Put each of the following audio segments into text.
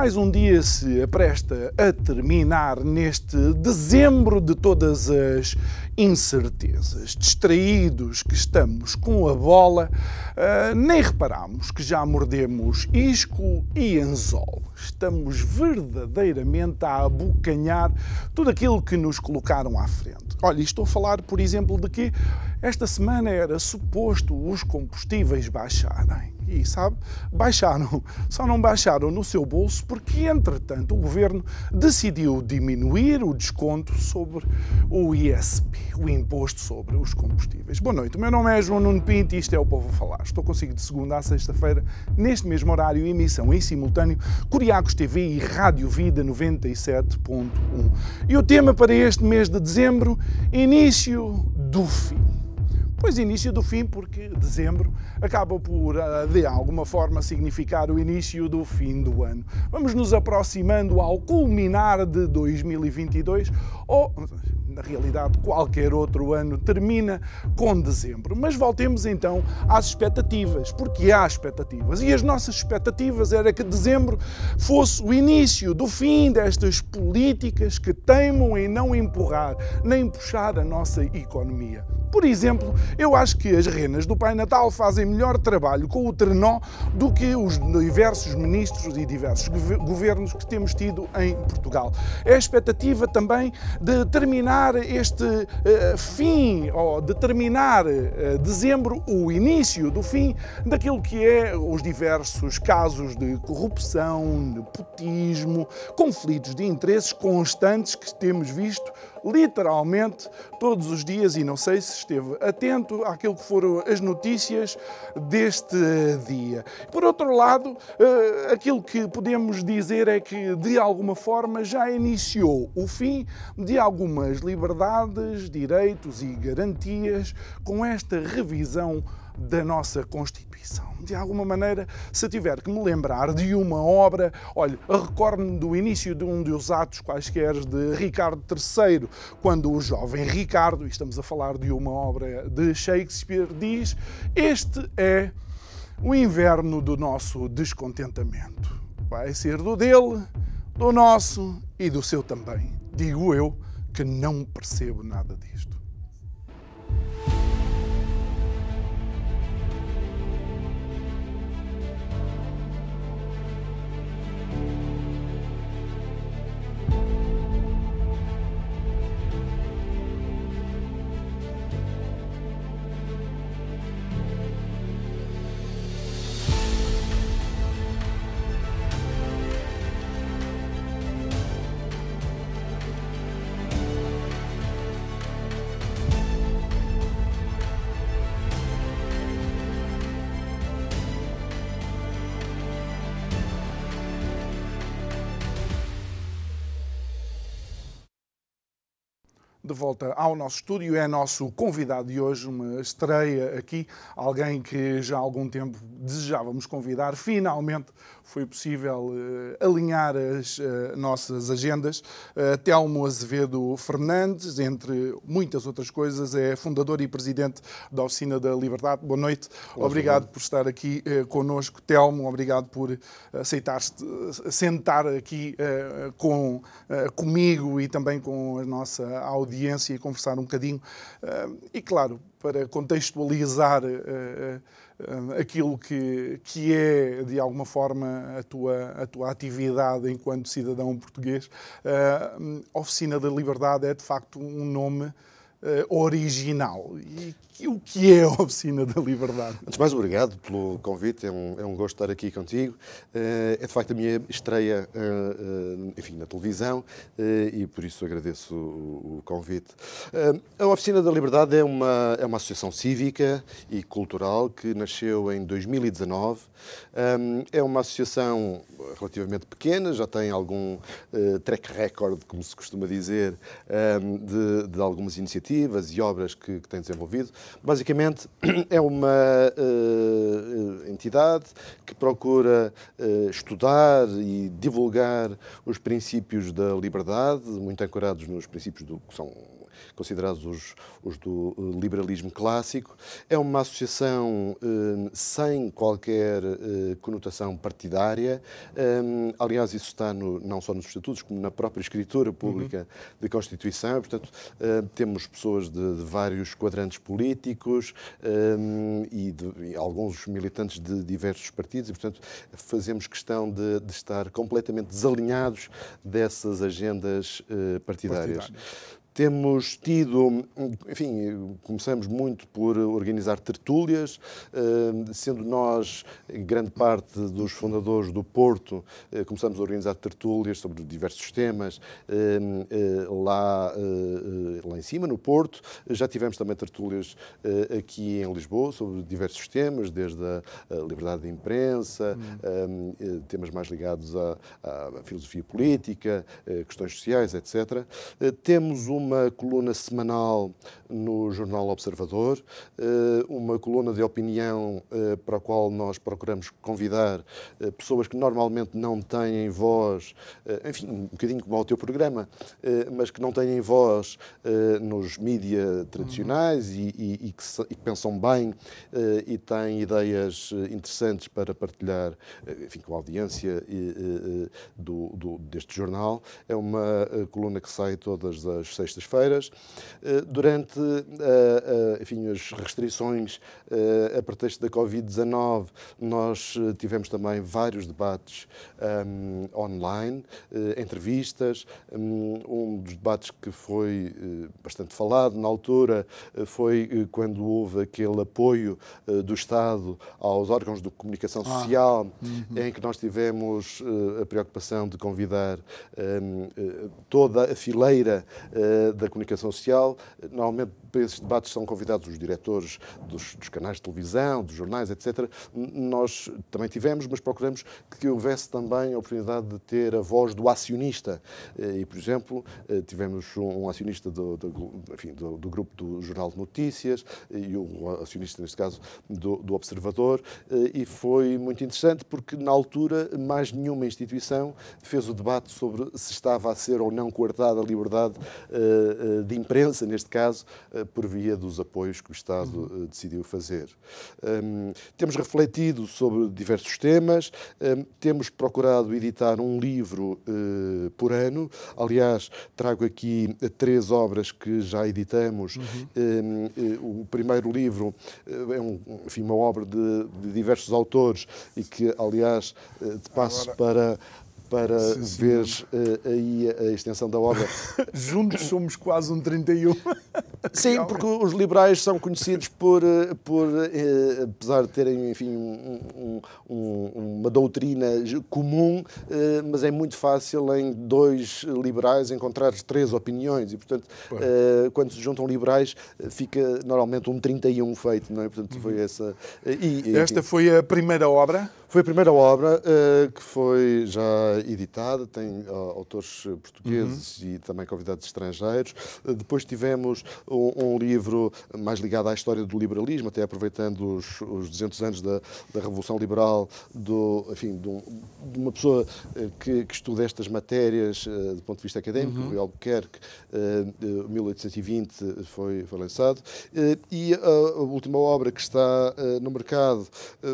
Mais um dia se apresta a terminar neste dezembro de todas as incertezas. Distraídos que estamos com a bola, uh, nem reparamos que já mordemos isco e anzol. Estamos verdadeiramente a abocanhar tudo aquilo que nos colocaram à frente. Olha, estou a falar, por exemplo, de que esta semana era suposto os combustíveis baixarem e sabe, baixaram. Só não baixaram no seu bolso porque, entretanto, o governo decidiu diminuir o desconto sobre o ISP, o Imposto sobre os Combustíveis. Boa noite, o meu nome é João Nuno Pinto e isto é o Povo a Falar. Estou consigo de segunda a sexta-feira, neste mesmo horário, emissão em simultâneo, Curiacos TV e Rádio Vida 97.1. E o tema para este mês de dezembro, início do fim. Pois início do fim, porque dezembro acaba por, ah, de alguma forma, significar o início do fim do ano. Vamos nos aproximando ao culminar de 2022, ou, na realidade, qualquer outro ano termina com dezembro. Mas voltemos então às expectativas, porque há expectativas. E as nossas expectativas era que dezembro fosse o início do fim destas políticas que teimam em não empurrar nem puxar a nossa economia. Por exemplo, eu acho que as renas do Pai Natal fazem melhor trabalho com o trenó do que os diversos ministros e diversos governos que temos tido em Portugal. É a expectativa também de terminar este uh, fim, ou de terminar uh, dezembro, o início do fim daquilo que é os diversos casos de corrupção, nepotismo, conflitos de interesses constantes que temos visto literalmente todos os dias e não sei se esteve atento àquilo que foram as notícias deste dia. Por outro lado, eh, aquilo que podemos dizer é que de alguma forma já iniciou o fim de algumas liberdades, direitos e garantias com esta revisão da nossa Constituição. De alguma maneira, se tiver que me lembrar de uma obra, olha, recordo-me do início de um dos atos quaisquer de Ricardo III, quando o jovem Ricardo, e estamos a falar de uma obra de Shakespeare, diz: Este é o inverno do nosso descontentamento. Vai ser do dele, do nosso e do seu também. Digo eu que não percebo nada disto. Volta ao nosso estúdio. É nosso convidado de hoje, uma estreia aqui, alguém que já há algum tempo desejávamos convidar. Finalmente foi possível uh, alinhar as uh, nossas agendas. Uh, Telmo Azevedo Fernandes, entre muitas outras coisas, é fundador e presidente da Oficina da Liberdade. Boa noite. Olá, obrigado por estar aqui uh, connosco. Telmo, obrigado por aceitar-se sentar aqui com, comigo e também com a nossa audiência e conversar um bocadinho. e, claro, para contextualizar aquilo que, que é, de alguma forma, a tua, a tua atividade enquanto cidadão português. A Oficina da Liberdade é, de facto, um nome original. E o que é a Oficina da Liberdade? Antes mais, obrigado pelo convite, é um, é um gosto estar aqui contigo. Eh, é de facto a minha estreia eh, eh, enfim, na televisão e por isso agradeço o, convite. A Oficina da Liberdade é uma, é uma associação cívica e cultural que nasceu em 2019. É uma associação relativamente pequena, já tem algum track record, como se costuma dizer, de, de algumas iniciativas e obras que, que tem desenvolvido. Basicamente, é uma uh, entidade que procura uh, estudar e divulgar os princípios da liberdade, muito ancorados nos princípios do que são considerados os, os do eh, liberalismo clássico. É uma associação eh, sem qualquer eh, conotação partidária. aliás, isso está no, não só nos estatutos, como na própria escritura pública uhum. da Constituição. Portanto, temos pessoas de, de, vários quadrantes políticos e, de, e, alguns militantes de diversos partidos e, portanto, fazemos questão de, de estar completamente desalinhados dessas agendas partidárias. partidárias. Temos tido, enfim, começamos muito por organizar tertúlias, eh, sendo nós, grande parte dos fundadores do Porto, eh, começamos a organizar tertúlias sobre diversos temas eh, lá, lá em cima, no Porto. Já tivemos também tertúlias aqui em Lisboa sobre diversos temas, desde a liberdade de imprensa, hum. temas mais ligados à, à filosofia política, questões sociais, etc. Temos um uma coluna semanal no Jornal Observador, eh, uma coluna de opinião eh, para a qual nós procuramos convidar eh, pessoas que normalmente não têm voz, enfim, um bocadinho como ao teu programa, mas que não têm voz nos mídias tradicionais e, e, e, que, e, pensam bem e têm ideias interessantes para partilhar enfim, com a audiência do, do, deste jornal. É uma coluna que sai todas as sextas sextas-feiras, eh, durante eh, eh, enfim, as restrições a pretexto da Covid-19, nós tivemos também vários debates um, online, entrevistas. Um dos debates que foi bastante falado na altura foi quando houve aquele apoio do Estado aos órgãos de comunicação ah, social, ah, uhum. em que nós tivemos a preocupação de convidar um, toda a fileira da comunicação social. Normalmente, para esses debates são convidados os diretores dos, dos, canais de televisão, dos jornais, etc. Nós também tivemos, mas procuramos que houvesse também a oportunidade de ter a voz do acionista. E, por exemplo, tivemos um acionista do, do, enfim, do, do grupo do Jornal de Notícias e o acionista, neste caso, do, do Observador, e foi muito interessante porque, na altura, mais nenhuma instituição fez o debate sobre se estava a ser ou não coartada a liberdade eh, de imprensa, neste caso, eh, por via dos apoios que o Estado uhum. decidiu fazer. Ehm, temos refletido sobre diversos temas, ehm, temos procurado editar um livro por ano. Aliás, trago aqui três obras que já editamos. Uhum. Ehm, o primeiro livro é um, enfim, uma obra de, de diversos autores e que, aliás, te passo Agora... para para ver uh, aí a extensão da obra. Juntos somos quase um 31. Sim, porque os liberais são conhecidos por, eh, por uh, apesar de terem, enfim, um, um, uma doutrina comum, mas é muito fácil em dois liberais encontrar três opiniões e, portanto, quando se juntam liberais, fica normalmente um 31 feito, não é? Portanto, foi uhum. essa. E, Esta foi a primeira obra? Foi a primeira obra uh, que foi já editada, tem uh, autores portugueses uhum. e também convidados estrangeiros. Uh, depois tivemos um, um, livro mais ligado à história do liberalismo, até aproveitando os, os 200 anos da, da, Revolução Liberal, do, enfim, de, um, de uma pessoa que, que, estuda estas matérias do ponto de vista académico, uhum. Rui Albuquerque, 1820 foi, foi lançado. e a, última obra que está no mercado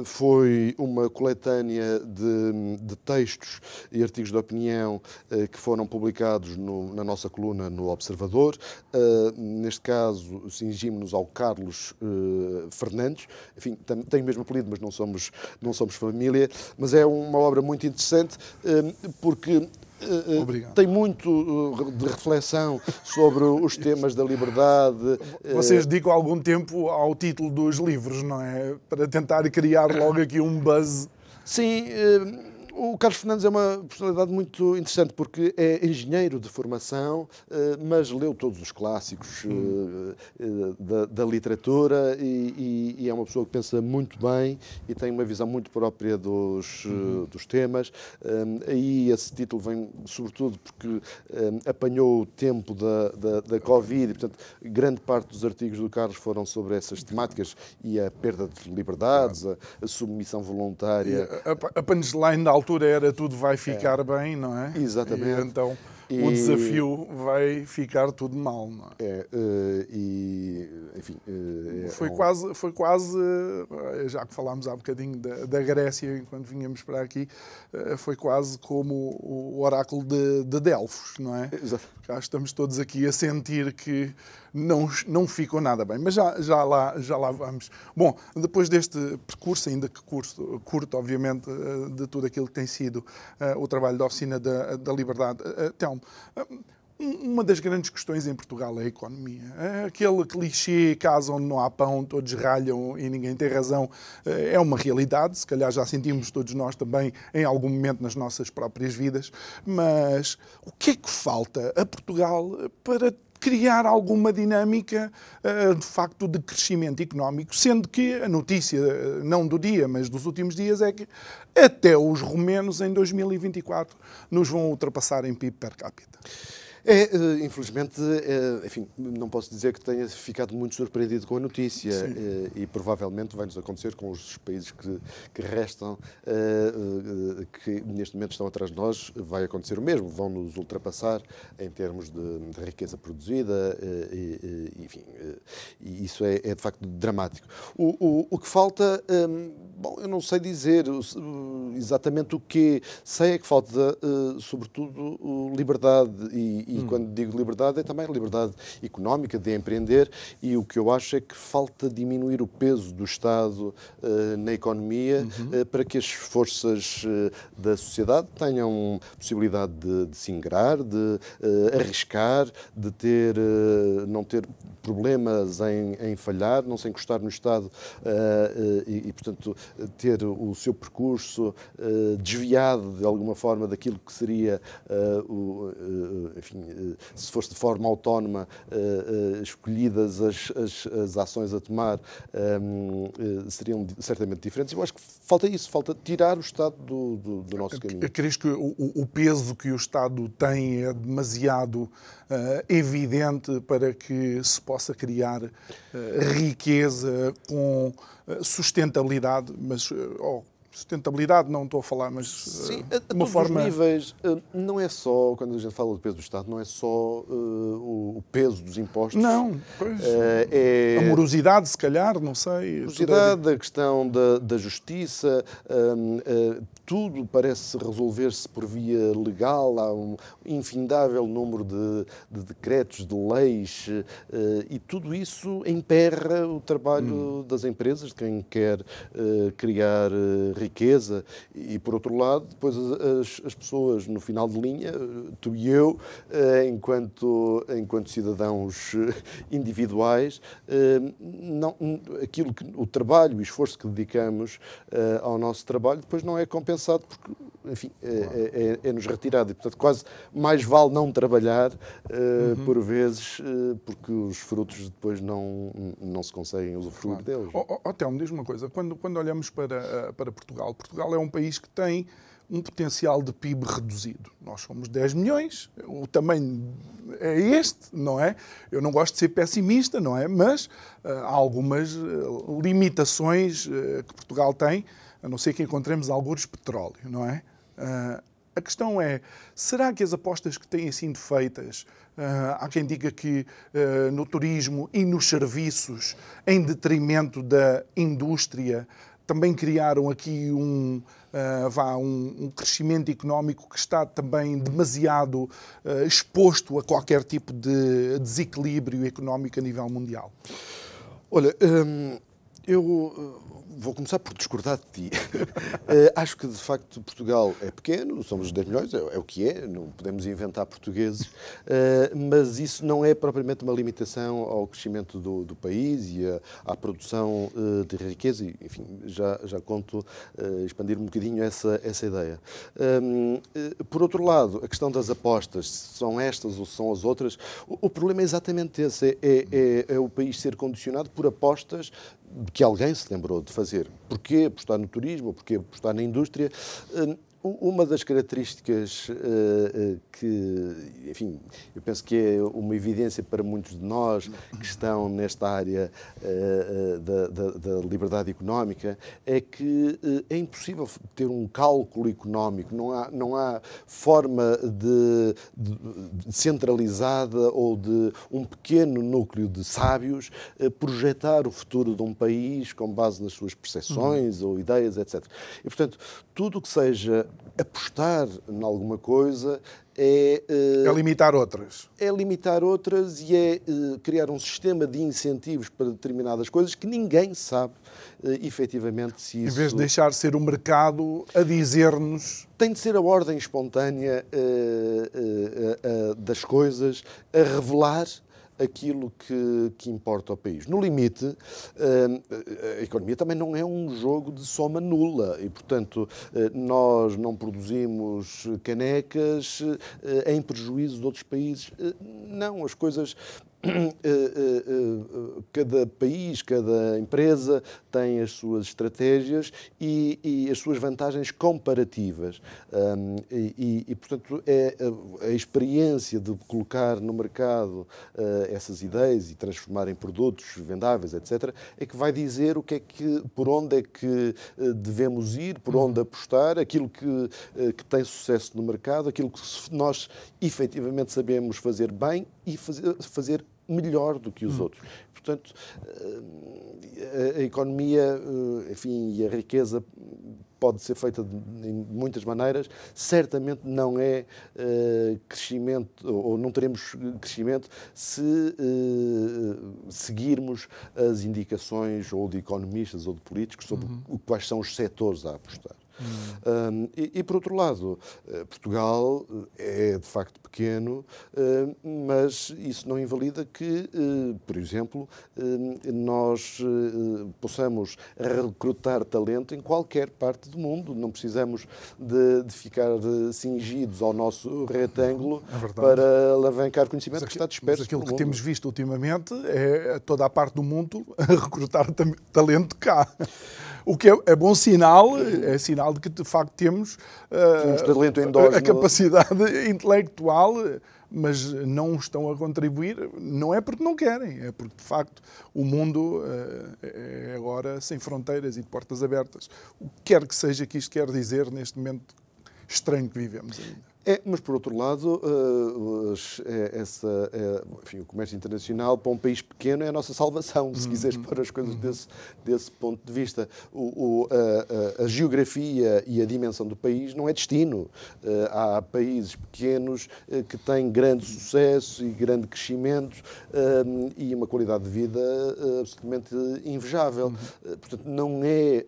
foi uma coleção coletânea de, de, textos e artigos de opinião eh, que foram publicados no, na nossa coluna no Observador. Uh, neste caso, cingimos-nos ao Carlos uh, Fernandes. Enfim, tem, o mesmo apelido, mas não somos, não somos família. Mas é uma obra muito interessante porque Obrigado. tem muito de reflexão sobre os temas da liberdade. Vocês dedicam algum tempo ao título dos livros, não é? Para tentar criar logo aqui um buzz. Sim o Carlos Fernandes é uma personalidade muito interessante porque é engenheiro de formação, eh, mas leu todos os clássicos hum. da, da, literatura e, e, é uma pessoa que pensa muito bem e tem uma visão muito própria dos, hum. dos temas. Aí esse título vem sobretudo porque apanhou o tempo da, da, da Covid e, portanto, grande parte dos artigos do Carlos foram sobre essas temáticas e a perda de liberdades, a, a submissão voluntária. A, a punchline da altura era tudo vai ficar é. bem, não é? Exatamente. E, então e... o desafio vai ficar tudo mal, não é? é uh, e, enfim... Uh, foi, um... quase, foi quase, uh, já que falámos há bocadinho da, da Grécia, enquanto vinhamos para aqui, foi quase como o oráculo de, de Delfos, não é? Exato. Já estamos todos aqui a sentir que não, não ficou nada bem. Mas já, já, lá, já lá vamos. Bom, depois deste percurso, ainda que curto, obviamente, eh, de tudo aquilo que tem sido uh, o trabalho da Oficina da, da Liberdade, uh, Telmo, uma das grandes questões em Portugal é a economia. Aquele clichê, casa onde não há pão, todos ralham e ninguém tem razão, é uma realidade. Se calhar já sentimos todos nós também em algum momento nas nossas próprias vidas. Mas o que é que falta a Portugal para criar alguma dinâmica eh, de facto de crescimento económico, sendo que a notícia, eh, não do dia, mas dos últimos dias, é que até os romenos em 2024 nos vão ultrapassar em PIB per capita. É, eh, infelizmente, é, enfim, não posso dizer que tenha ficado muito surpreendido com a notícia é, e provavelmente vai-nos acontecer com os países que, que restam, que neste momento estão atrás de nós, vai acontecer o mesmo, vão nos ultrapassar em termos de, de riqueza produzida, e, enfim, e isso é, é, de facto dramático. O, o, o que falta, hum, bom, eu não sei dizer exatamente o que, sei é que falta, sobretudo, liberdade e e hum. quando digo liberdade, é também liberdade económica de empreender. E o que eu acho é que falta diminuir o peso do Estado uh, na economia uhum. uh, para que as forças uh, da sociedade tenham possibilidade de, de se ingrar, de arriscar, de ter, não ter problemas em, em, falhar, não se encostar no Estado e, e, portanto, ter o seu percurso desviado de alguma forma daquilo que seria o, enfim, se fosse de forma autónoma eh, eh, escolhidas as, as, as ações a tomar, seriam certamente diferentes. Eu acho que falta isso, falta tirar o Estado do, do, do nosso caminho. Crees que o, o, peso que o Estado tem é demasiado uh, evidente para que se possa criar uh, riqueza com sustentabilidade, mas oh, sustentabilidade, não estou a falar, mas Sim, uh, a, a uma forma... níveis, uh, não é só, quando a gente fala do peso do Estado, não é só uh, o peso dos impostos. Não, pois. é... A morosidade, se calhar, não sei. A morosidade, a questão da, da justiça, tudo parece resolver-se por via legal, há um infindável número de, de decretos, de leis, e tudo isso emperra o trabalho hum. das empresas, de quem quer criar riqueza e, por outro lado, depois as, as pessoas no final de linha, tu e eu, eh, enquanto, enquanto cidadãos eh, individuais, eh, não, aquilo que, o trabalho o esforço que dedicamos ao nosso trabalho depois não é compensado porque, enfim, é, é, é nos retirado. E, portanto, quase mais vale não trabalhar, uhum. por vezes, porque os frutos depois não, não se conseguem usufruir claro. deles. Oh, oh, Telmo, diz uma coisa. Quando, quando olhamos para, para Portugal, Portugal. Portugal é um país que tem um potencial de PIB reduzido. Nós somos 10 milhões, o tamanho é este, não é? Eu não gosto de ser pessimista, não é? Mas uh, há algumas uh, limitações uh, que Portugal tem, a não ser que encontremos alguns petróleo, não é? a questão é, será que as apostas que têm sido feitas, há quem diga que no turismo e nos serviços, em detrimento da indústria, também criaram aqui um, uh, vá, um, um, crescimento económico que está também demasiado uh, exposto a qualquer tipo de desequilíbrio económico a nível mundial? Olha, hum, eu vou começar por discordar de ti. uh, acho que, de facto, Portugal é pequeno, somos 10 milhões, é, é, o que é, não podemos inventar portugueses, uh, mas isso não é propriamente uma limitação ao crescimento do, do país e a, à produção uh, de riqueza. E, enfim, já, já conto expandir um bocadinho essa, essa ideia. Um, por outro lado, a questão das apostas, se são estas ou se são as outras, o, o problema é exatamente esse: é, é, é o país ser condicionado por apostas que alguém se lembrou de fazer. Porquê apostar no turismo, porquê apostar na indústria? Uma das características uh, que, enfim, eu penso que é uma evidência para muitos de nós que estão nesta área uh, da, da, da, liberdade económica é que uh, é impossível ter um cálculo económico, não há, não há forma de, de, de centralizada ou de um pequeno núcleo de sábios projetar o futuro de um país com base nas suas percepções uhum. ou ideias, etc. E, portanto, tudo que seja apostar em alguma coisa é, uh, é limitar outras. É limitar outras e é uh, criar um sistema de incentivos para determinadas coisas que ninguém sabe uh, efetivamente se isso. Em vez de deixar ser o mercado a dizer-nos. Tem de ser a ordem espontânea das coisas a revelar aquilo que, que importa ao país. No limite, eh, a economia também não é um jogo de soma nula e, portanto, eh, nós não produzimos canecas eh, em prejuízo de outros países. Não, as coisas eh, eh, eh, cada país, cada empresa tem as suas estratégias e, e as suas vantagens comparativas. Um, e, e, portanto, é a, a, experiência de colocar no mercado uh, essas ideias e transformar em produtos vendáveis, etc., é que vai dizer o que é que, por onde é que devemos ir, por onde apostar, aquilo que, uh, que tem sucesso no mercado, aquilo que nós efetivamente sabemos fazer bem e fazer, fazer melhor do que os hum. outros. Portanto, eh, a, a economia, eh, enfim, e a riqueza pode ser feita de, muitas maneiras, certamente não é uh, crescimento, ou não teremos crescimento, se uh, seguirmos as indicações ou de economistas ou de políticos sobre uhum. quais são os setores a apostar. Hum. e, e, por outro lado, Portugal é de facto pequeno, mas isso não invalida que, eh, por exemplo, nós possamos recrutar talento em qualquer parte do mundo. Não precisamos de, de ficar cingidos ao nosso retângulo é para alavancar conhecimento aqui, que está disperso. Mas aquilo que temos visto ultimamente é toda a parte do mundo a recrutar talento cá. O que é, é bom sinal, é sinal de que de facto temos, uh, a capacidade intelectual, mas não estão a contribuir, não é porque não querem, é porque de facto o mundo uh, é agora sem fronteiras e de portas abertas. O que quer que seja que isto quer dizer neste momento estranho que vivemos ainda. É, mas por outro lado, uh, essa, uh, enfim, o comércio internacional para um país pequeno é a nossa salvação, se quiseres pôr as coisas desse, desse ponto de vista. O, o, a, a, geografia e a dimensão do país não é destino. Uh, há países pequenos que têm grande sucesso e grande crescimento e uma qualidade de vida absolutamente invejável. Uhum. portanto, não é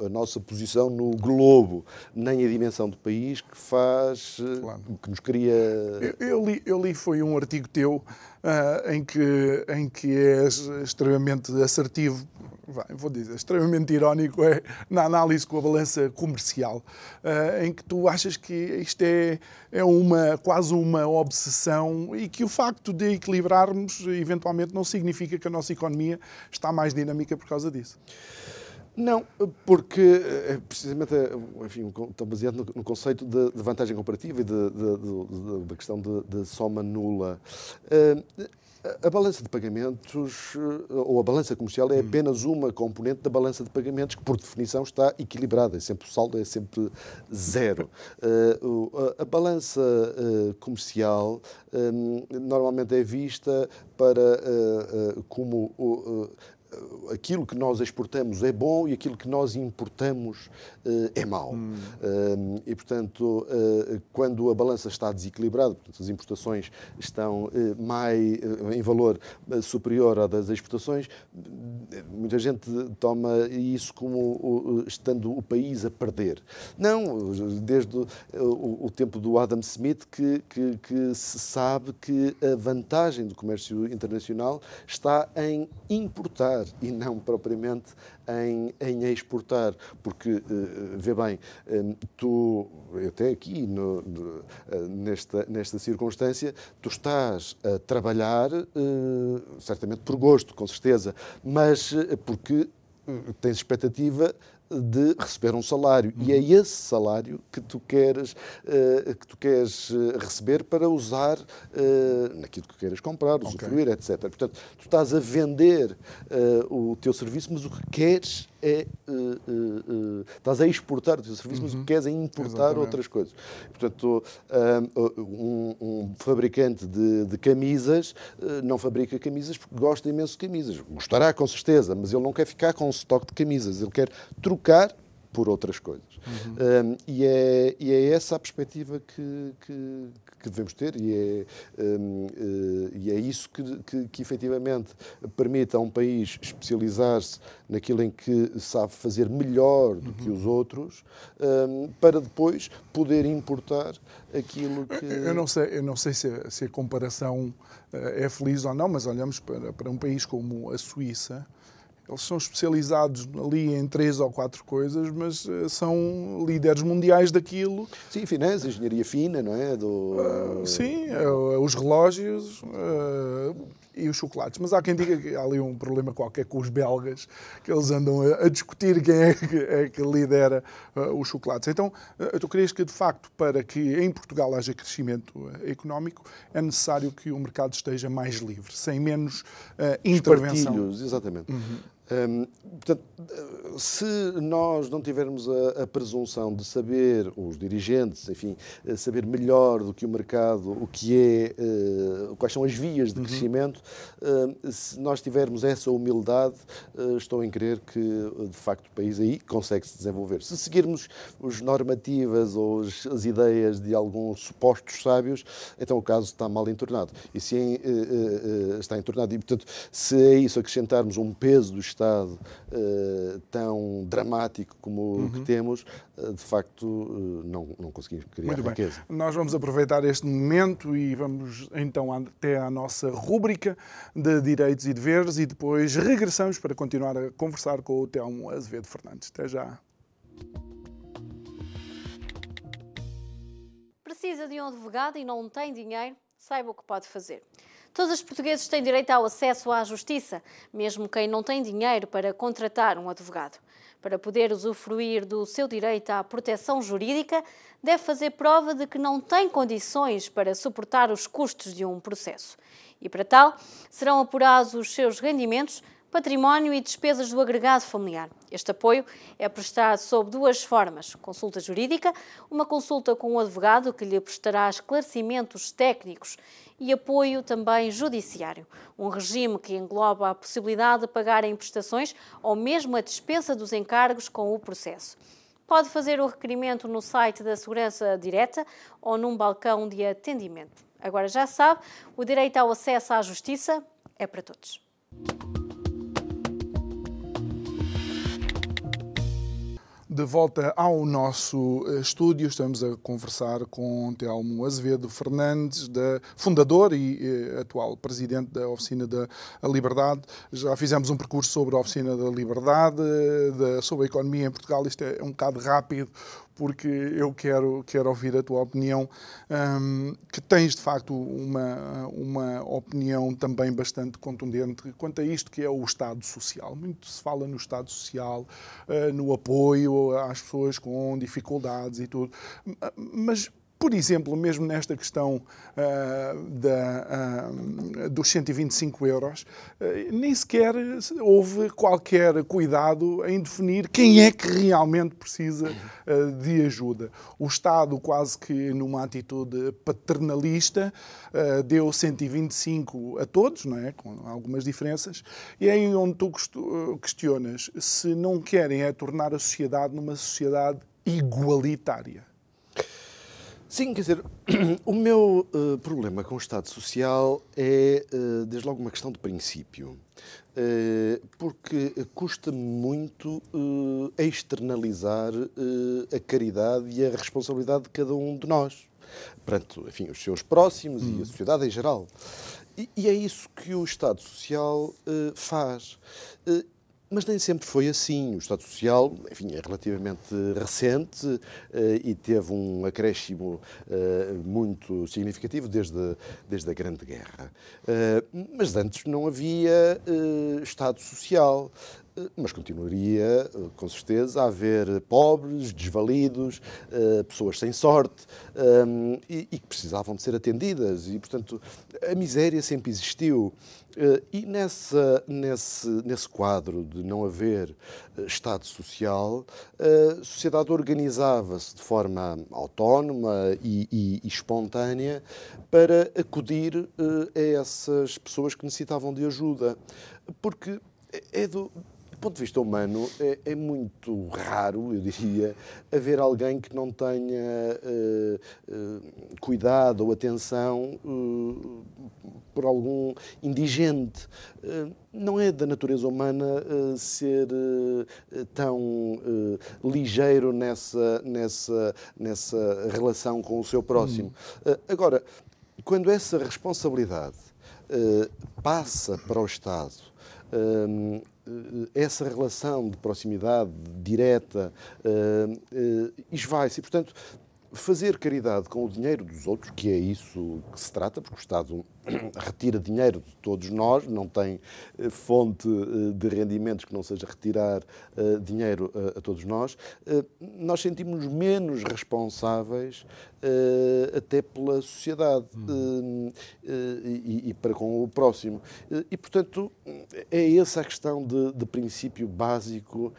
a, a nossa posição no globo, nem a dimensão do país que faz claro. que nos queria. Eu, eu, li, eu li foi um artigo teu uh, em, que, em que és extremamente assertivo, vou dizer, extremamente irónico é, na análise com a balança comercial, uh, em que tu achas que isto é, é uma, quase uma obsessão e que o facto de equilibrarmos eventualmente não significa que a nossa economia está mais dinâmica por causa disso. Não, porque eh, precisamente eh, enfim, está baseado no, conceito de, de, vantagem comparativa e da questão de, soma nula. Uh, a balança de pagamentos ou a balança comercial é hum. apenas uma componente da balança de pagamentos que, por definição, está equilibrada. É sempre, o saldo é sempre zero. Uh, a balança uh, comercial normalmente é vista para, como aquilo que nós exportamos é bom e aquilo que nós importamos é mau. Hum. e, portanto, quando a balança está desequilibrada, portanto, as importações estão mais, em valor superior à das exportações, muita gente toma isso como estando o país a perder. Não, desde o, tempo do Adam Smith que, que, que se sabe que a vantagem do comércio internacional está em importar e não propriamente em, em exportar, porque, uh, vê bem, um, tu, até aqui, no, uh, nesta, nesta circunstância, tu estás a trabalhar, certamente por gosto, com certeza, mas porque tens expectativa de receber um salário uhum. e é esse salário que tu queres uh, que tu queres eh, receber para usar uh, naquilo que queiras comprar, usufruir, okay. etc. Portanto, tu estás a vender uh, o teu serviço, mas o que queres é uh, uh, uh, estás a exportar o teu serviço, uhum. mas o que queres é importar Exatamente. outras coisas. Portanto, um, um, fabricante de, de camisas não fabrica camisas porque gosta imenso de camisas. Gostará com certeza, mas ele não quer ficar com um estoque de camisas, ele quer trocar por outras coisas. Uhum. Um, e, é, e é essa a perspectiva que, que, que devemos ter e é, um, uh, eh, e é isso que, que, que efetivamente permite a um país especializar-se naquilo em que sabe fazer melhor do uhum. que os outros um, para depois poder importar aquilo que... Eu não sei, eu não sei se, a, se a comparação eh, é feliz ou não, mas olhamos para, para um país como a Suíça, eles são especializados ali em três ou quatro coisas, mas uh, são líderes mundiais daquilo. Sim, finanças, engenharia fina, não é? Do... Uh, sim, uh, os relógios e os chocolates. Mas há quem diga que há ali um problema qualquer com os belgas, que eles andam a, discutir quem é que, é que lidera os chocolates. Então, tu querias que, de facto, para que em Portugal haja crescimento económico, é necessário que o mercado esteja mais livre, sem menos intervenção. Exatamente. Uhum. Hum, portanto, se nós não tivermos a, a, presunção de saber, os dirigentes, enfim, saber melhor do que o mercado, o que é, uh, quais são as vias de uhum. crescimento, uh, se nós tivermos essa humildade, uh, estou em crer que, de facto, o país aí consegue se desenvolver. Se seguirmos as normativas ou as, as ideias de alguns supostos sábios, então o caso está mal entornado. E se está entornado, e, portanto, se a isso acrescentarmos um peso dos Estado uh, tão dramático como uhum. que temos, uh, de facto uh, não, não conseguimos criar Muito riqueza. Bem. Nós vamos aproveitar este momento e vamos então até à nossa rúbrica de direitos e deveres e depois regressamos para continuar a conversar com o Telmo Azevedo Fernandes. Até já. Precisa de um advogado e não tem dinheiro? Saiba o que pode fazer. Todos os portugueses têm direito ao acesso à justiça, mesmo quem não tem dinheiro para contratar um advogado. Para poder usufruir do seu direito à proteção jurídica, deve fazer prova de que não tem condições para suportar os custos de um processo. E para tal, serão apurados os seus rendimentos património e despesas do agregado familiar. Este apoio é prestado sob duas formas: consulta jurídica, uma consulta com um advogado que lhe prestará esclarecimentos técnicos e apoio também judiciário, um regime que engloba a possibilidade de pagar prestações ou mesmo a dispensa dos encargos com o processo. Pode fazer o requerimento no site da Segurança Direta ou num balcão de atendimento. Agora já sabe, o direito ao acesso à justiça é para todos. De volta ao nosso eh, estúdio, estamos a conversar com Telmo Azevedo Fernandes, da, fundador e eh, atual presidente da Oficina da Liberdade. Já fizemos um percurso sobre a Oficina da Liberdade, da, sobre a economia em Portugal. Isto é um bocado rápido, porque eu quero, quero ouvir a tua opinião, um, que tens de facto uma, uma opinião também bastante contundente quanto a isto que é o Estado Social. Muito se fala no Estado Social, uh, no apoio às pessoas com dificuldades e tudo, mas por exemplo, mesmo nesta questão uh, da, uh, dos 125 euros, uh, nem sequer houve qualquer cuidado em definir quem é que realmente precisa de ajuda. O Estado, quase que numa atitude paternalista, deu 125 a todos, não é? com algumas diferenças, e é aí onde tu questionas se não querem é tornar a sociedade numa sociedade igualitária. Sim, quer dizer, o meu uh, problema com o Estado Social é, uh, desde logo, uma questão de princípio. Uh, porque custa muito externalizar a caridade e a responsabilidade de cada um de nós, perante, enfim, os seus próximos hum. e a hum. sociedade em geral. E, e, é isso que o Estado Social faz. Mas nem sempre foi assim. O Estado Social, enfim, é relativamente recente uh, e teve um acréscimo uh, muito significativo desde, desde a Grande Guerra. Uh, mas antes não havia Estado Social mas continuaria, com certeza, a haver pobres, desvalidos, pessoas sem sorte e que precisavam de ser atendidas. E, portanto, a miséria sempre existiu. Eh, e nessa, nesse, nesse quadro de não haver eh, Estado Social, a sociedade organizava-se de forma autónoma e, e, e, espontânea para acudir eh, a essas pessoas que necessitavam de ajuda. Porque é do, ponto de vista humano, é, é, muito raro, eu diria, haver alguém que não tenha uh, uh, cuidado ou atenção uh, por algum indigente. não é da natureza humana ser tão ligeiro nessa, nessa, nessa relação com o seu próximo. Hum. agora, quando essa responsabilidade passa para o Estado, essa relação de proximidade direta uh, esvai-se. Portanto, fazer caridade com o dinheiro dos outros, que é isso que se trata, porque o Estado retira dinheiro de todos nós, não tem eh, fonte eh, de rendimentos que não seja retirar eh, dinheiro a todos nós, nós sentimos menos responsáveis até pela sociedade hum. e para com o próximo. E, portanto, é essa a questão de, de princípio básico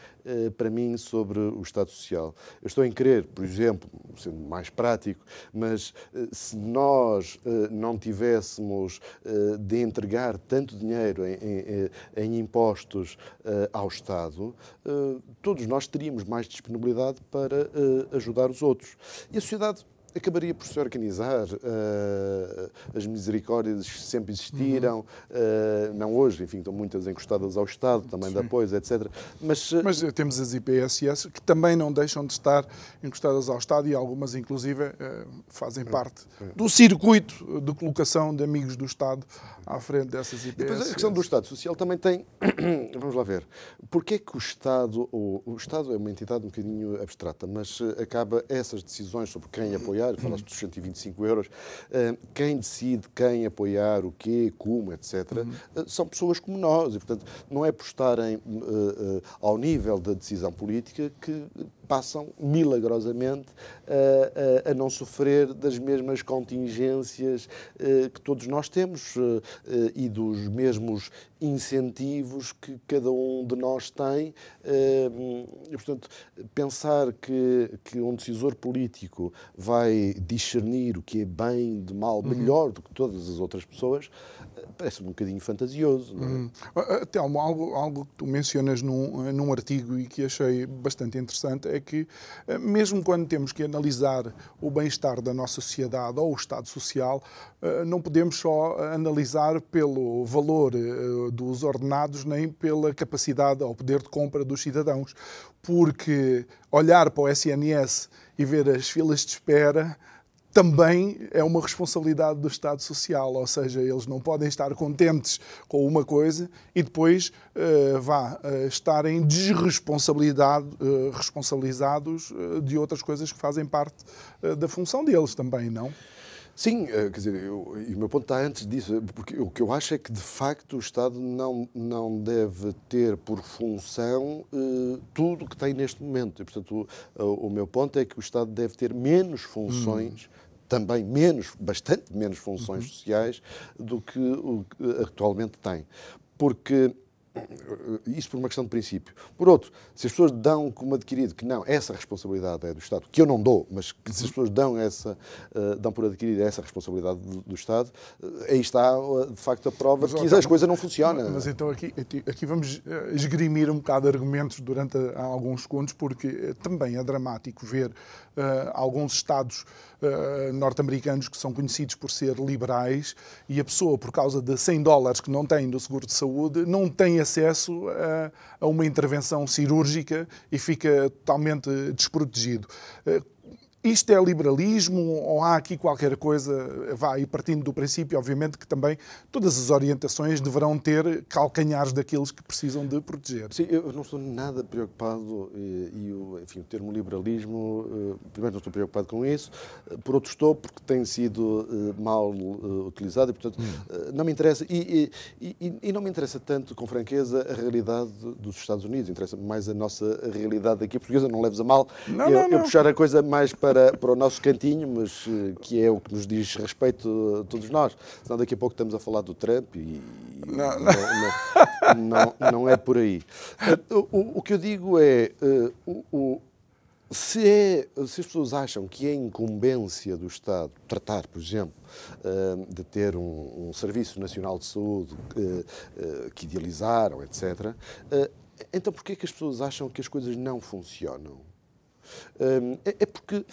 para mim sobre o Estado Social. Eu estou em querer, por exemplo, sendo mais prático, mas se nós não tivéssemos eh, de entregar tanto dinheiro em, em, em impostos eh, ao Estado, eh, todos nós teríamos mais disponibilidade para ajudar os outros. E a sociedade acabaria por se organizar. Uh, as misericórdias sempre existiram, uh, não hoje, enfim, estão muitas encostadas ao Estado, também Sim. de apoios, etc. Mas, uh... Mas temos as IPSS que também não deixam de estar encostadas ao Estado e algumas, inclusive, fazem é, parte é. do circuito de colocação de amigos do Estado à frente dessas IPSS. Depois a questão do Estado Social também tem. Vamos lá ver. Porquê que o Estado. O, o Estado é uma entidade um bocadinho abstrata, mas acaba essas decisões sobre quem apoiar apoiar, falaste dos 125 euros, eh, quem decide quem apoiar, o quê, como, etc., uhum. Eh, são pessoas como nós. E, portanto, não é por estarem eh, ao nível da decisão política que passam milagrosamente a, a, a, não sofrer das mesmas contingências que todos nós temos e dos mesmos incentivos que cada um de nós tem. E, portanto, pensar que, que um decisor político vai discernir o que é bem de mal uhum. melhor do que todas as outras pessoas parece um bocadinho fantasioso. Não é? Hum. Telmo, algo, algo que tu mencionas num, num artigo e que achei bastante interessante é que, eh, mesmo quando temos que analisar o bem-estar da nossa sociedade ou o estado social, não podemos só analisar pelo valor dos ordenados nem pela capacidade ou poder de compra dos cidadãos, porque olhar para o SNS e ver as filas de espera também é uma responsabilidade do Estado Social, ou seja, eles não podem estar contentes com uma coisa e depois uh, vá uh, estarem desresponsabilidade, uh, responsabilizados de outras coisas que fazem parte da função deles também, não? Sim, quer dizer, eu, e o meu ponto está antes disso, porque o que eu acho é que, de facto, o Estado não, não deve ter por função tudo o que tem neste momento. E, portanto, o, o, meu ponto é que o Estado deve ter menos funções. Hum também menos, bastante menos funções uhum. sociais do que o que atualmente tem. Porque isso por uma questão de princípio. Por outro, se as pessoas dão como adquirido que não, essa responsabilidade é do Estado, que eu não dou, mas que se as pessoas dão, essa, uh, dão por adquirido essa responsabilidade do, do Estado, uh, aí está, uh, de facto, a prova mas, de que as coisas não funcionam. Mas então aqui, aqui vamos esgrimir um bocado argumentos durante alguns segundos, porque também é dramático ver alguns Estados uh, norte-americanos que são conhecidos por ser liberais e a pessoa, por causa de 100 dólares que não tem do seguro de saúde, não tem acesso a, a uma intervenção cirúrgica e fica totalmente desprotegido. Isto é liberalismo ou há aqui qualquer coisa? Vai, e partindo do princípio, obviamente, que também todas as orientações deverão ter calcanhares daqueles que precisam de proteger. Sim, eu não estou nada preocupado e, e enfim, o termo liberalismo, eh, primeiro não estou preocupado com isso, eh, por outro estou porque tem sido eh, mal utilizado e, portanto, hum. não me interessa. E, e, e, não me interessa tanto, com franqueza, a realidade dos Estados Unidos. Interessa mais a nossa realidade aqui portuguesa. Não leves a mal não, eu, não, não. eu puxar a coisa mais para para, para o nosso cantinho, mas eh, que é o que nos diz respeito a todos nós. Senão daqui a pouco estamos a falar do Trump e não, não, não, não é por aí. Eh, o, o, que eu digo é, eh, o, o se, é, se as pessoas acham que é incumbência do Estado tratar, por exemplo, de ter um, um Serviço Nacional de Saúde que idealizaram, etc., então porquê é que as pessoas acham que as coisas não funcionam? É, é porque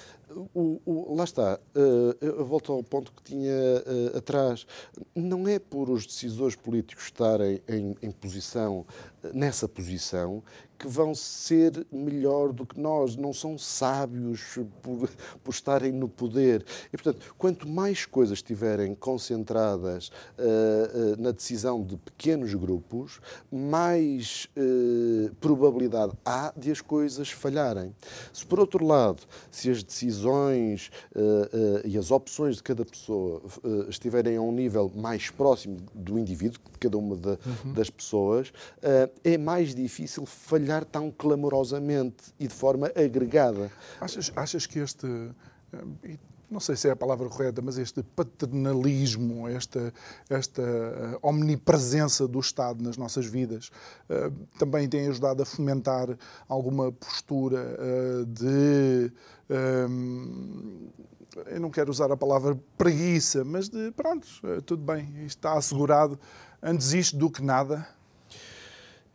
o, o, lá está, uh, volto ao ponto que tinha uh, atrás. Não é por os decisores políticos estarem em, em posição, nessa posição, que vão ser melhor do que nós, não são sábios por, por estarem no poder. E, portanto, quanto mais coisas estiverem concentradas uh, uh, na decisão de pequenos grupos, mais uh, probabilidade há de as coisas falharem. Se, por outro lado, se as decisões e as opções de cada pessoa estiverem a um nível mais próximo do indivíduo, de cada uma de, uhum. das pessoas, é mais difícil falhar tão clamorosamente e de forma agregada. Achas, achas que este eh, não sei se é a palavra correta, mas este paternalismo, esta, esta eh, omnipresença do Estado nas nossas vidas, uh, também tem ajudado a fomentar alguma postura de. eu não quero usar a palavra preguiça, mas de pronto, tudo bem, está assegurado, antes isto do que nada.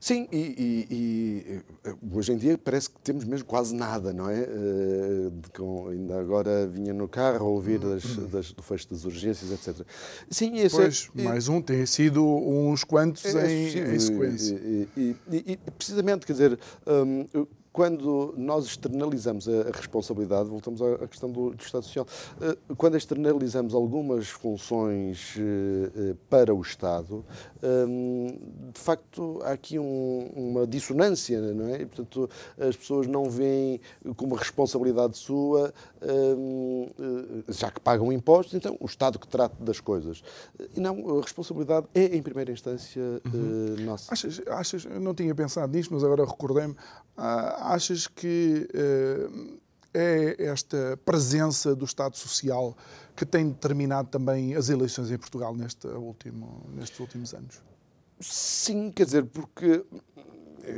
Sim, e, e, e, eh, hoje em dia parece que temos mesmo quase nada, não é? Uh, com, ainda agora vinha no carro a ouvir das, das, do fecho das urgências, etc. Sim, esse pois, é, mais um, tem sido uns quantos é, em, é em sequência. E, precisamente, quer dizer, um, quando nós externalizamos a, responsabilidade, voltamos à, questão do, do, Estado Social, eh, quando externalizamos algumas funções eh, eh, para o Estado, de facto há aqui um, uma dissonância, não é? E, portanto, as pessoas não veem como responsabilidade sua, já que pagam impostos, então o Estado que trata das coisas. E não, a responsabilidade é, em primeira instância, uhum. nossa. Achas, achas, eu não tinha pensado nisto, mas agora recordei-me, ah, achas que uh, é esta presença do Estado Social que tem determinado também as eleições em Portugal neste último, nestes últimos anos? Sim, quer dizer, porque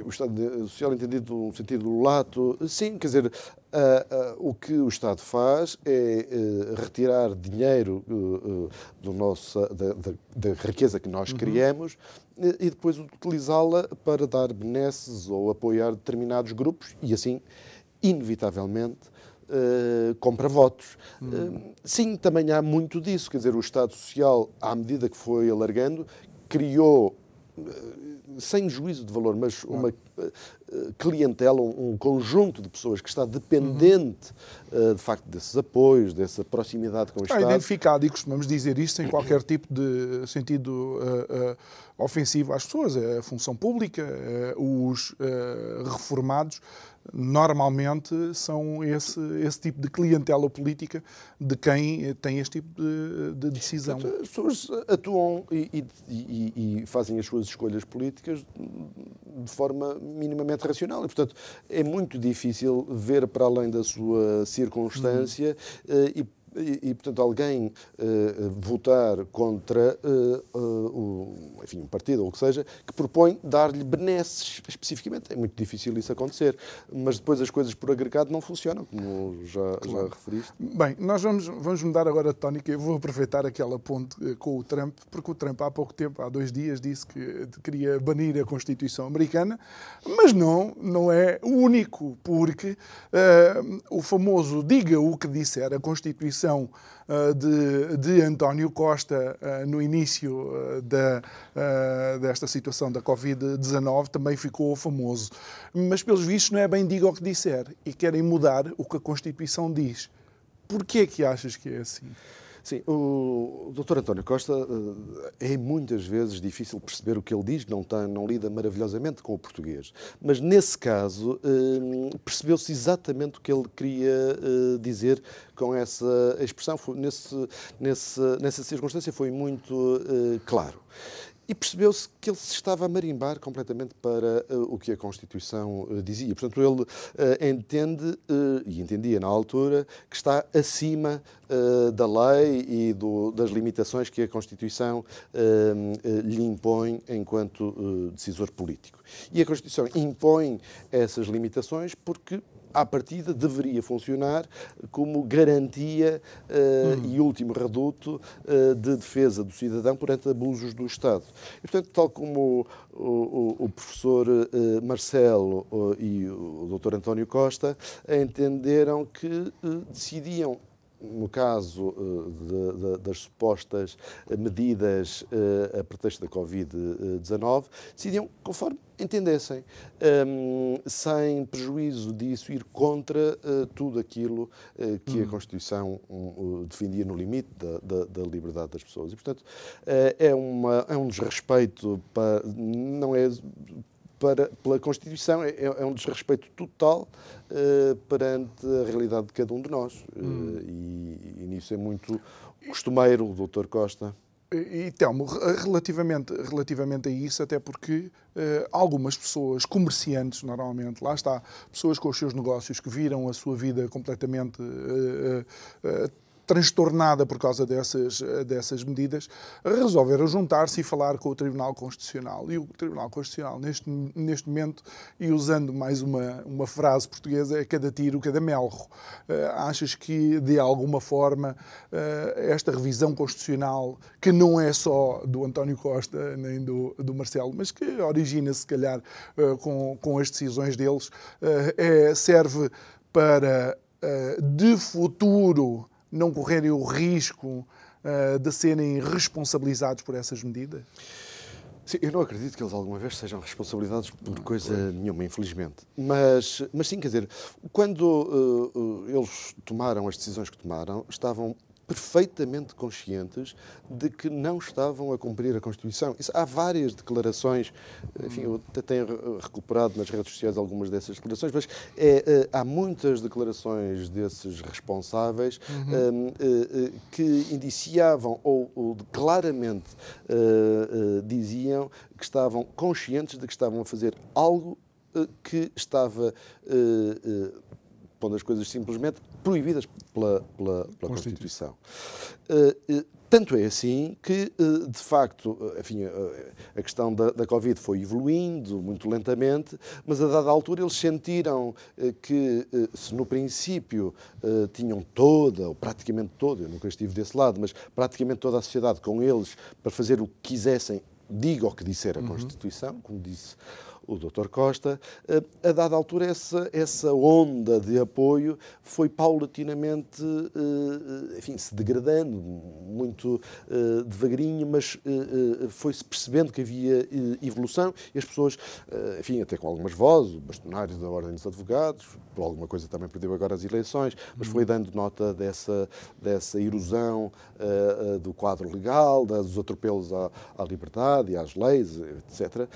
o Estado Social entendido no sentido lato, sim, quer dizer, uh, uh, o que o Estado faz é uh, retirar dinheiro do nosso, da, da, da, riqueza que nós uhum. criamos e depois utilizá-la para dar benesses ou apoiar determinados grupos e assim, inevitavelmente, Uh, compra votos. Uh, sim, também há muito disso, quer dizer, o Estado Social, à medida que foi alargando, criou, uh, sem juízo de valor, mas uma clientela, um, conjunto de pessoas que está dependente, uhum. de facto, desses apoios, dessa proximidade com o Estado. Está identificado, e costumamos dizer isto sem qualquer tipo de sentido ofensivo às pessoas. É a função pública, os uh, reformados normalmente são esse, esse tipo de clientela política de quem tem este tipo de, de decisão. As pessoas atuam e, e, e, fazem as suas escolhas políticas de forma minimamente racional. E, portanto, é muito difícil ver para além da sua circunstância uhum. e e, e, portanto, alguém uh, votar contra uh, uh, enfim, um partido ou o que seja, que propõe dar-lhe benesses especificamente. É muito difícil isso acontecer. Mas depois as coisas por agregado não funcionam, como já, claro. já referiste. Bem, nós vamos, vamos mudar agora a tónica. Eu vou aproveitar aquela ponte com o Trump, porque o Trump há pouco tempo, há dois dias, disse que queria banir a Constituição americana, mas não, não é o único, porque o famoso diga o que disser a Constituição uh, de, de António Costa uh, no início uh, da, desta situação da Covid-19 também ficou famoso. Mas, pelos vistos, não é bem diga o que disser e querem mudar o que a Constituição diz. Porquê que achas que é assim? Sim, o Dr. António Costa eh, é muitas vezes difícil perceber o que ele diz, não, está, não lida maravilhosamente com o português. Mas nesse caso eh, percebeu-se exatamente o que ele queria eh, dizer com essa expressão. Nesse, nesse, nessa circunstância foi muito claro. E percebeu-se que ele se estava a marimbar completamente para uh, o que a Constituição uh, dizia. Portanto, ele uh, entende, e entendia na altura, que está acima da lei e do, das limitações que a Constituição lhe impõe enquanto decisor político. E a Constituição impõe essas limitações porque à partida, deveria funcionar como garantia uh, e último reduto uh, de defesa do cidadão perante abusos do Estado. E, portanto, tal como o, o, o professor uh, Marcelo e o doutor António Costa entenderam que decidiam no caso de, de, das supostas medidas a pretexto da Covid-19, decidiam conforme entendessem, um, sem prejuízo disso, ir contra uh, tudo aquilo uh, que a hum. Constituição um, defendia no limite da, da, da, liberdade das pessoas. E, portanto, uh, é, uma, é um desrespeito, para, não é para, pela Constituição, é, é um desrespeito total perante a realidade de cada um de nós. Hum. E, e nisso é muito costumeiro o Dr. Costa. E, Telmo, relativamente, relativamente a isso, até porque uh, algumas pessoas, comerciantes normalmente, lá está, pessoas com os seus negócios que viram a sua vida completamente uh, uh, transtornada por causa dessas, dessas medidas, resolveram juntar-se e falar com o Tribunal Constitucional. E o Tribunal Constitucional, neste, neste momento, e usando mais uma, uma frase portuguesa, é cada tiro, cada melro. Uh, achas que, de alguma forma, uh, esta revisão constitucional, que não é só do António Costa nem do, do Marcelo, mas que origina-se, se calhar, uh, com, com as decisões deles, é, serve para, de futuro, não correrem o risco uh, de serem responsabilizados por essas medidas? Sim, eu não acredito que eles alguma vez sejam responsabilizados por não, coisa claro. nenhuma, infelizmente. Mas, mas sim, quer dizer, quando uh, uh, eles tomaram as decisões que tomaram, estavam perfeitamente conscientes de que não estavam a cumprir a Constituição. Isso, há várias declarações, enfim, eu até tenho recuperado nas redes sociais algumas dessas declarações, mas é, é, há muitas declarações desses responsáveis uhum. uh, uh, que indiciavam ou, ou claramente uh, diziam que estavam conscientes de que estavam a fazer algo que estava pondo as coisas simplesmente, proibidas pela, pela, pela Constituição. Uh, tanto é assim que, de facto, enfim, a questão da, da, Covid foi evoluindo muito lentamente, mas a dada altura eles sentiram que, se no princípio tinham toda, ou praticamente toda, eu nunca estive desse lado, mas praticamente toda a sociedade com eles para fazer o que quisessem, diga o que disser a uhum. Constituição, uhum. como disse o Dr. Costa, eh, a dada altura essa, essa onda de apoio foi paulatinamente eh, enfim, se degradando, muito eh, devagarinho, mas foi-se percebendo que havia evolução e as pessoas, enfim, até com algumas vozes, o bastonário da Ordem dos Advogados, por alguma coisa também perdeu agora as eleições, mas foi dando nota dessa, dessa erosão do quadro legal, dos atropelos à, à liberdade e às leis, etc.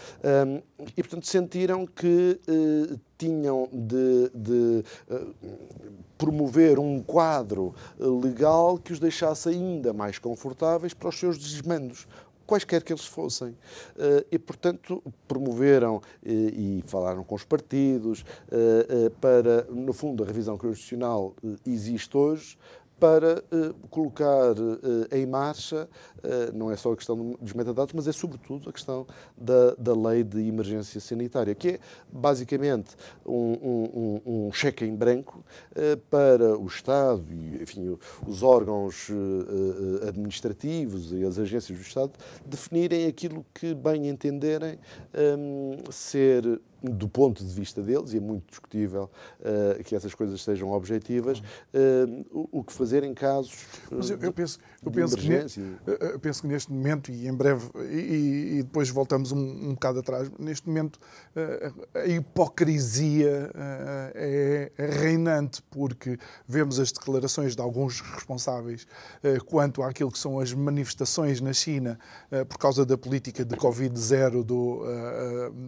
e, portanto, sentiram que eh, tinham de, de eh, promover um quadro eh, legal que os deixasse ainda mais confortáveis para os seus desmandos quaisquer que eles fossem. E, portanto, promoveram e falaram com os partidos para, no fundo, a revisão constitucional existe hoje para colocar em marcha, não é só a questão dos metadados, mas é sobretudo a questão da, da lei de emergência sanitária, que é basicamente um, um, um cheque em branco para o Estado e enfim, os órgãos administrativos e as agências do Estado definirem aquilo que bem entenderem um, ser do ponto de vista deles, e é muito discutível uh, que essas coisas sejam objetivas, uh, o, o, que fazer em casos Mas eu, eu penso, eu penso Que, eu penso que neste momento, e em breve, e, e depois voltamos um, um bocado atrás, neste momento uh, a hipocrisia é, é, reinante, porque vemos as declarações de alguns responsáveis quanto àquilo que são as manifestações na China por causa da política de Covid-0 do,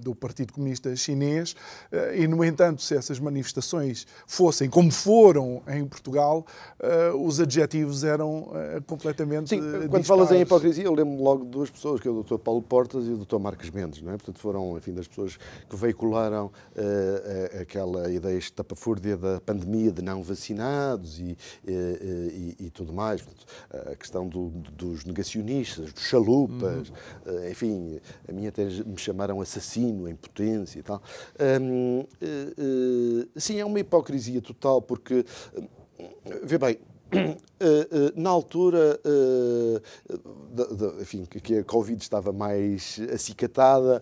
do Partido Comunista chinês, eh, e, no entanto, se essas manifestações fossem como foram em Portugal, eh, os adjetivos eram eh, completamente. Sim, quando falas em hipocrisia, eu lembro logo de duas pessoas, que é o Dr. Paulo Portas e o Dr. Marcos Mendes, não é? Portanto, foram, enfim, das pessoas que veicularam uh, aquela ideia estapafúrdia da pandemia de não vacinados e, e, e tudo mais. Portanto, a questão do, dos negacionistas, dos chalupas, uhum. enfim, a mim até me chamaram assassino em potência e tal. Hum, sim, é uma hipocrisia total, porque, vê bem, na altura, enfim, que a Covid estava mais acicatada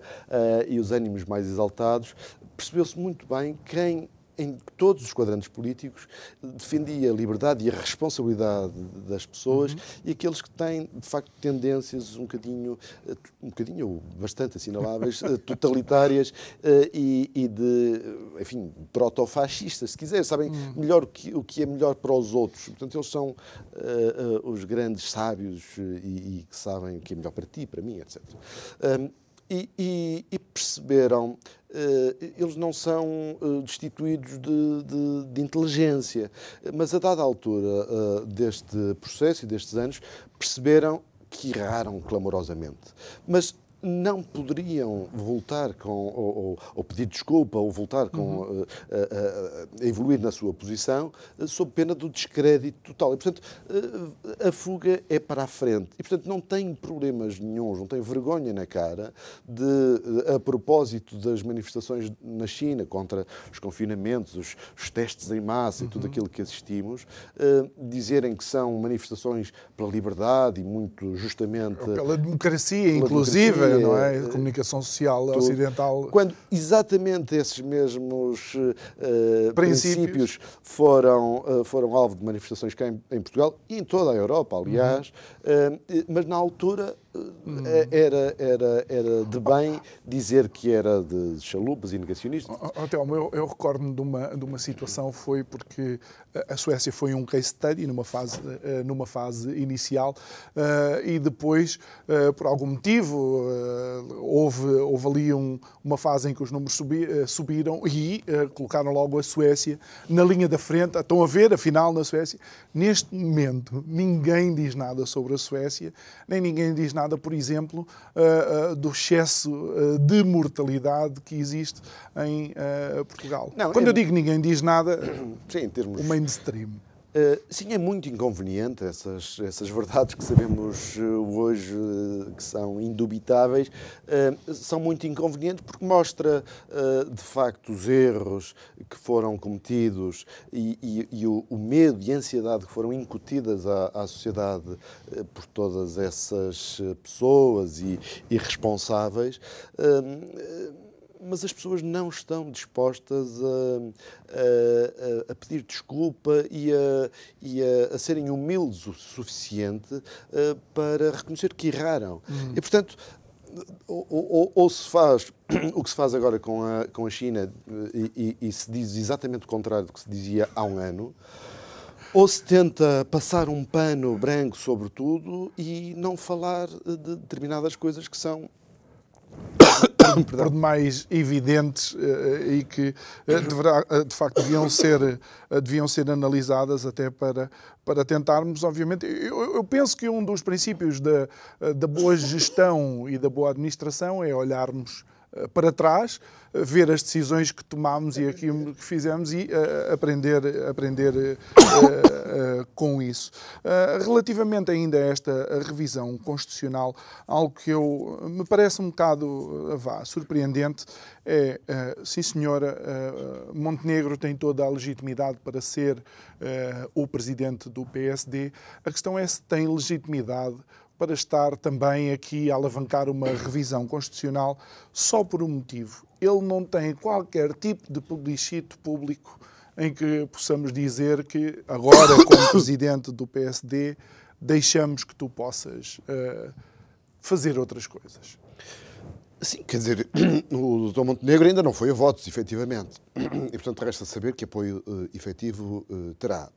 e os ânimos mais exaltados, percebeu-se muito bem quem em todos os quadrantes políticos, defendia a liberdade e a responsabilidade das pessoas uhum. e aqueles que têm, de facto, tendências um bocadinho, um bocadinho ou bastante assinaláveis, eh, totalitárias eh, e, e, de, enfim, proto-fascistas, se quiser, sabem uhum. melhor o que, o que é melhor para os outros. Portanto, eles são uh, uh, os grandes sábios e, e, que sabem o que é melhor para ti, para mim, etc. e, e, e, perceberam, uh, eles não são uh, destituídos de, de, de, inteligência, mas a dada altura uh, deste processo e destes anos, perceberam que erraram clamorosamente. Mas não poderiam voltar com, ou, ou, ou, pedir desculpa, ou voltar com, uhum. uh, uh, evoluir na sua posição, uh, sob pena do descrédito total. E, portanto, a fuga é para a frente. E, portanto, não tem problemas nenhums, não tem vergonha na cara de, a propósito das manifestações na China contra os confinamentos, os, os testes em massa uhum. e tudo uhum. aquilo que assistimos, dizerem que são manifestações pela liberdade e muito justamente. Pela democracia, pela inclusive. Democracia, não é? De comunicação social tudo. ocidental. Quando exatamente esses mesmos uh, princípios. princípios, foram, uh, foram alvo de manifestações cá em, em, Portugal e em toda a Europa, aliás, uhum. uh, mas na altura. Era, era, era de bem dizer que era de chalupas e negacionistas? Oh, Telmo, eu, eu recordo-me de uma, de uma situação, foi porque a Suécia foi um case study numa fase, eh, numa fase inicial e depois, por algum motivo, houve, houve ali um, uma fase em que os números subi, subiram e colocaram logo a Suécia na linha da frente. Estão a ver, afinal, na Suécia. Neste momento, ninguém diz nada sobre a Suécia, nem ninguém diz nada por exemplo, uh, uh, do excesso uh, de mortalidade que existe em Portugal. Não, Quando é... eu digo ninguém diz nada, Sim, termos... o mainstream. Uh, sim, é muito inconveniente essas, essas verdades que sabemos hoje uh, que são indubitáveis, são muito inconvenientes porque mostra de facto os erros que foram cometidos e, e, e o, o, medo e a ansiedade que foram incutidas à, à sociedade por todas essas pessoas e, e responsáveis mas as pessoas não estão dispostas a, a, a pedir desculpa e, a, e a, serem humildes o suficiente uh, para reconhecer que erraram. Uhum. E, portanto, ou, ou, ou, se faz o que se faz agora com a, com a China e, e, e se diz exatamente o contrário do que se dizia há um ano, ou se tenta passar um pano branco sobre tudo e não falar de determinadas coisas que são por demais evidentes eh, e que eh, deverá, eh, de facto deviam ser, deviam ser analisadas até para, para tentarmos, obviamente. Eu, eu penso que um dos princípios da, da boa gestão e da boa administração é olharmos eh, para trás, eh, ver as decisões que tomámos e aquilo que fizemos e uh, aprender, aprender uh, com isso. relativamente ainda a esta revisão constitucional, algo que eu me parece um bocado vá, surpreendente é, sim senhora, Montenegro tem toda a legitimidade para ser o presidente do PSD. A questão é se tem legitimidade para estar também aqui a alavancar uma revisão constitucional só por um motivo. Ele não tem qualquer tipo de publicito público em que possamos dizer que agora, como presidente do PSD, deixamos que tu possas uh, fazer outras coisas. Sim, quer dizer, o Dr. Montenegro ainda não foi a votos, efetivamente. E, portanto, resta saber que apoio uh, efetivo uh, terá.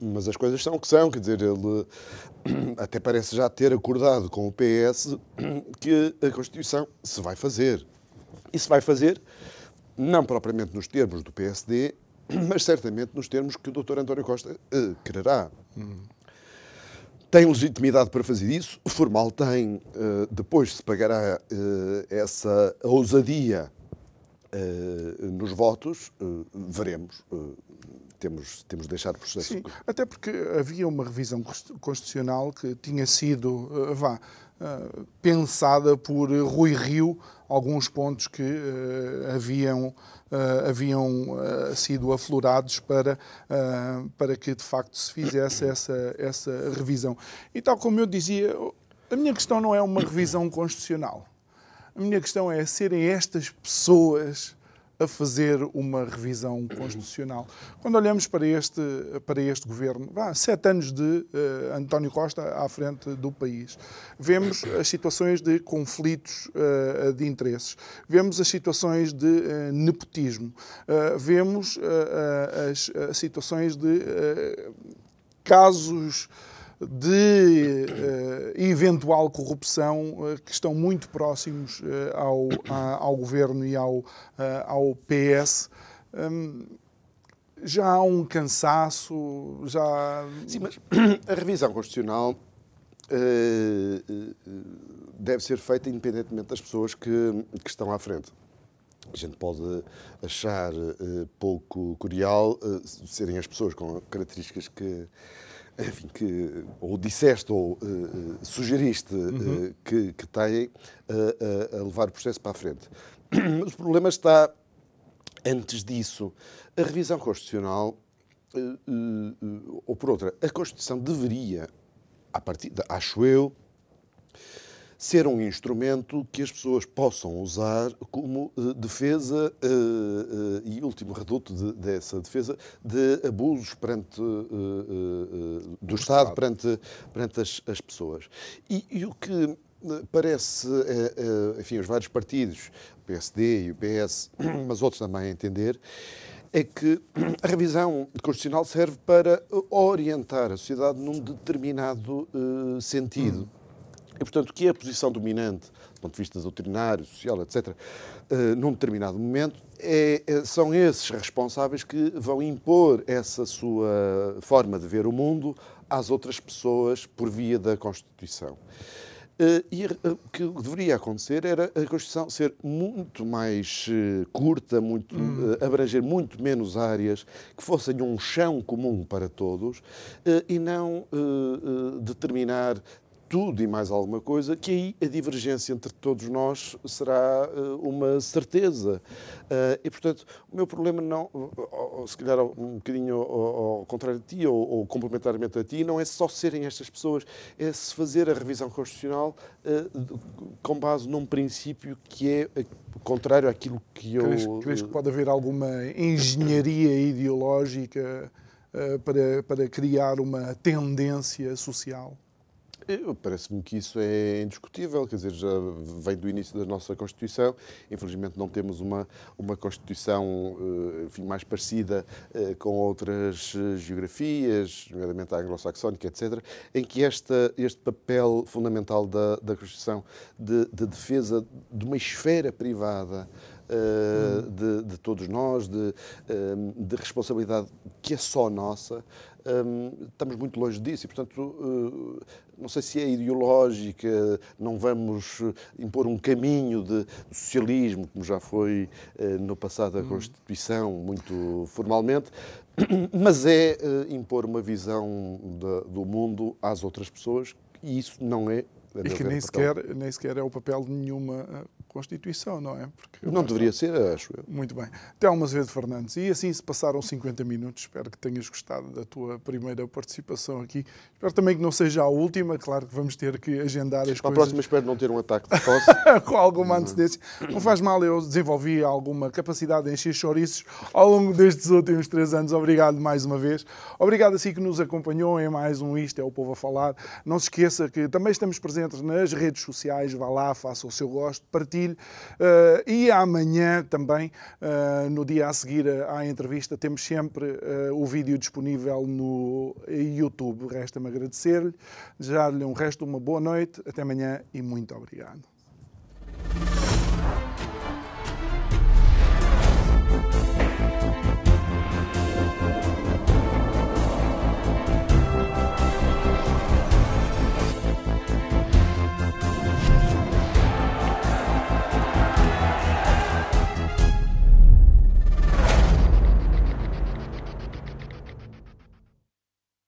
Mas as coisas são o que são, quer dizer, ele até parece já ter acordado com o PS que a Constituição se vai fazer. E se vai fazer, não propriamente nos termos do PSD, mas certamente nos termos que o Dr. António Costa uh, quererá. Tem legitimidade para fazer isso, formal tem, uh, depois se pagará uh, essa ousadia nos votos, veremos temos, temos de deixar o processo. Sim, até porque havia uma revisão constitucional que tinha sido, vá, uh, pensada por Rui Rio, alguns pontos que uh, haviam, uh, haviam sido aflorados para, para que de facto se fizesse essa, essa revisão. E tal como eu dizia, a minha questão não é uma revisão constitucional. A minha questão é serem estas pessoas a fazer uma revisão constitucional. Quando olhamos para este, para este governo, vá, sete anos de uh, António Costa à frente do país, vemos as situações de conflitos uh, de interesses, vemos as situações de uh, nepotismo, vemos as, as, situações de casos de uh, eventual corrupção uh, que estão muito próximos uh, ao, ao governo e ao, ao PS. Um, já há um cansaço, já. Sim, mas a revisão constitucional deve ser feita independentemente das pessoas que, que estão à frente. A gente pode achar pouco curial serem as pessoas com características que enfim, que ou disseste ou uh, sugeriste uhum. uh, que, que têm uh, a levar o processo para a frente. Mas o problema está antes disso. A revisão constitucional, ou por outra, a Constituição deveria, a partir, acho eu, ser um instrumento que as pessoas possam usar como uh, defesa uh, uh, e último reduto de, dessa defesa de abusos perante, do Estado, perante, perante as, as pessoas. E, e, o que parece, enfim, os vários partidos, o PSD e o PS, mas outros também a entender, é que a revisão constitucional serve para orientar a sociedade num determinado sentido. E, portanto, que é a posição dominante, do ponto de vista doutrinário, social, etc., uh, num determinado momento, é, é, são esses responsáveis que vão impor essa sua forma de ver o mundo às outras pessoas por via da Constituição. Uh, e uh, o que deveria acontecer era a Constituição ser muito mais curta, muito, hum. abranger muito menos áreas, que fossem um chão comum para todos e não determinar tudo e mais alguma coisa, que aí a divergência entre todos nós será uh, uma certeza. Uh, e, portanto, o meu problema não, se calhar um bocadinho ao, contrário de ti, ou, complementarmente a ti, não é só serem estas pessoas, é se fazer a revisão constitucional uh, com base num princípio que é contrário àquilo que eu... Crees, crees que pode haver alguma engenharia ideológica para, para criar uma tendência social? Parece-me que isso é indiscutível, quer dizer, já vem do início da nossa Constituição. Infelizmente não temos uma, uma Constituição eh, enfim, mais parecida eh, com outras eh, geografias, nomeadamente a anglo-saxónica, etc., em que esta, este papel fundamental da, da Constituição de, de defesa de uma esfera privada uh, de, de, todos nós, de, de, responsabilidade que é só nossa. Um, estamos muito longe disso e, portanto, uh, não sei se é ideológica, não vamos impor um caminho de socialismo, como já foi uh, no passado a Constituição, muito formalmente, mas é impor uma visão de, do mundo às outras pessoas e isso não é. E que nem sequer, nem sequer é o papel de nenhuma Constituição, não é? Porque não deveria ser, acho eu. Muito bem. Telmo Azevedo Fernandes, e assim se passaram 50 minutos. Espero que tenhas gostado da tua primeira participação aqui. Espero também que não seja a última. Claro que vamos ter que agendar as Para coisas. A próxima espero não ter um ataque de tosse. Com alguma antecedência. Não faz mal, eu desenvolvi alguma capacidade de encher chouriços ao longo destes últimos três anos. Obrigado mais uma vez. Obrigado a si que nos acompanhou em mais um Isto é o Povo a Falar. Não se esqueça que também estamos presentes nas redes sociais. Vá lá, faça o seu gosto, partilhe. Uh, e amanhã também, uh, no dia a seguir à entrevista, temos sempre o vídeo disponível no YouTube. Resta-me agradecer-lhe, desejar-lhe um resto de uma boa noite. Até amanhã e muito obrigado.